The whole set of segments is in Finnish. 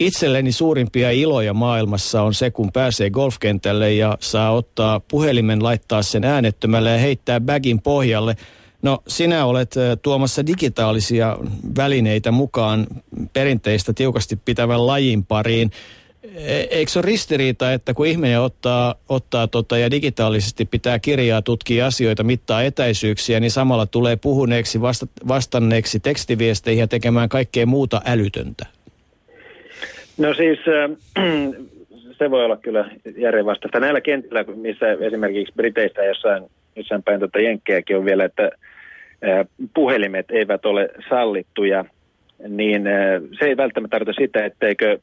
itselleni suurimpia iloja maailmassa on se, kun pääsee golfkentälle ja saa ottaa puhelimen, laittaa sen äänettömälle ja heittää bagin pohjalle. No sinä olet tuomassa digitaalisia välineitä mukaan perinteistä tiukasti pitävän lajin pariin. E, eikö se ole ristiriita, että kun ihminen ottaa, ottaa tota ja digitaalisesti pitää kirjaa, tutkia asioita, mittaa etäisyyksiä, niin samalla tulee puhuneeksi, vasta, vastanneeksi tekstiviesteihin ja tekemään kaikkea muuta älytöntä? No siis se voi olla kyllä järjenvastaista. Näillä kentillä, missä esimerkiksi Briteistä jossain, jossain päin tuota Jenkkejäkin on vielä, että puhelimet eivät ole sallittuja, niin se ei välttämättä tarkoita sitä, etteikö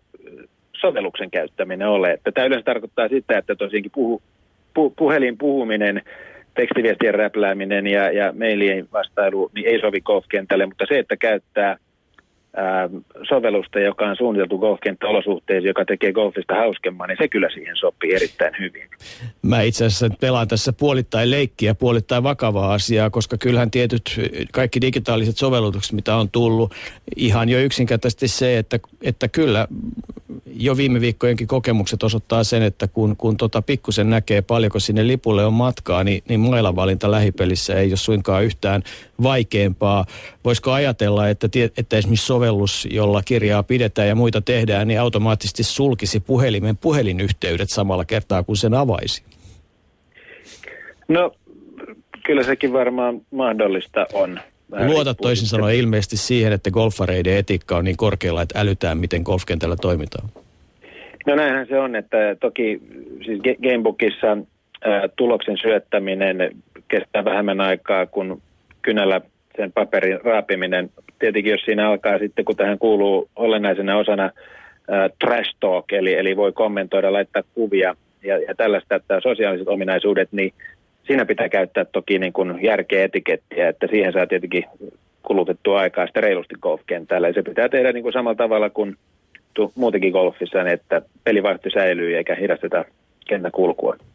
sovelluksen käyttäminen ole. Tämä yleensä tarkoittaa sitä, että tosiaankin puhu, pu, puhelin puhuminen, tekstiviestien räplääminen ja, ja mailien vastailu niin ei sovi golfkentälle, mutta se, että käyttää sovellusta, joka on suunniteltu golfkenttäolosuhteisiin, joka tekee golfista hauskemman, niin se kyllä siihen sopii erittäin hyvin. Mä itse asiassa pelaan tässä puolittain leikkiä, puolittain vakavaa asiaa, koska kyllähän tietyt kaikki digitaaliset sovellutukset, mitä on tullut, ihan jo yksinkertaisesti se, että, että kyllä jo viime viikkojenkin kokemukset osoittaa sen, että kun, kun tota pikkusen näkee paljonko sinne lipulle on matkaa, niin, niin mailavalinta lähipelissä ei ole suinkaan yhtään vaikeampaa. Voisiko ajatella, että, että esimerkiksi sovellus, jolla kirjaa pidetään ja muita tehdään, niin automaattisesti sulkisi puhelimen puhelinyhteydet samalla kertaa, kun sen avaisi? No, kyllä sekin varmaan mahdollista on. Luotat toisin sanoen ilmeisesti siihen, että golfareiden etiikka on niin korkealla, että älytään, miten golfkentällä toimitaan. No näinhän se on, että toki siis Gamebookissa tuloksen syöttäminen kestää vähemmän aikaa kuin kynällä sen paperin raapiminen. Tietenkin jos siinä alkaa sitten, kun tähän kuuluu olennaisena osana ää, trash talk, eli, eli voi kommentoida, laittaa kuvia ja, ja tällaista, että sosiaaliset ominaisuudet, niin siinä pitää käyttää toki niin kuin järkeä etikettiä, että siihen saa tietenkin kulutettua aikaa sitten reilusti golfkentällä. Ja se pitää tehdä niin kuin samalla tavalla kuin muutenkin golfissa, niin että pelivaihto säilyy eikä hidasteta kentän kulkua.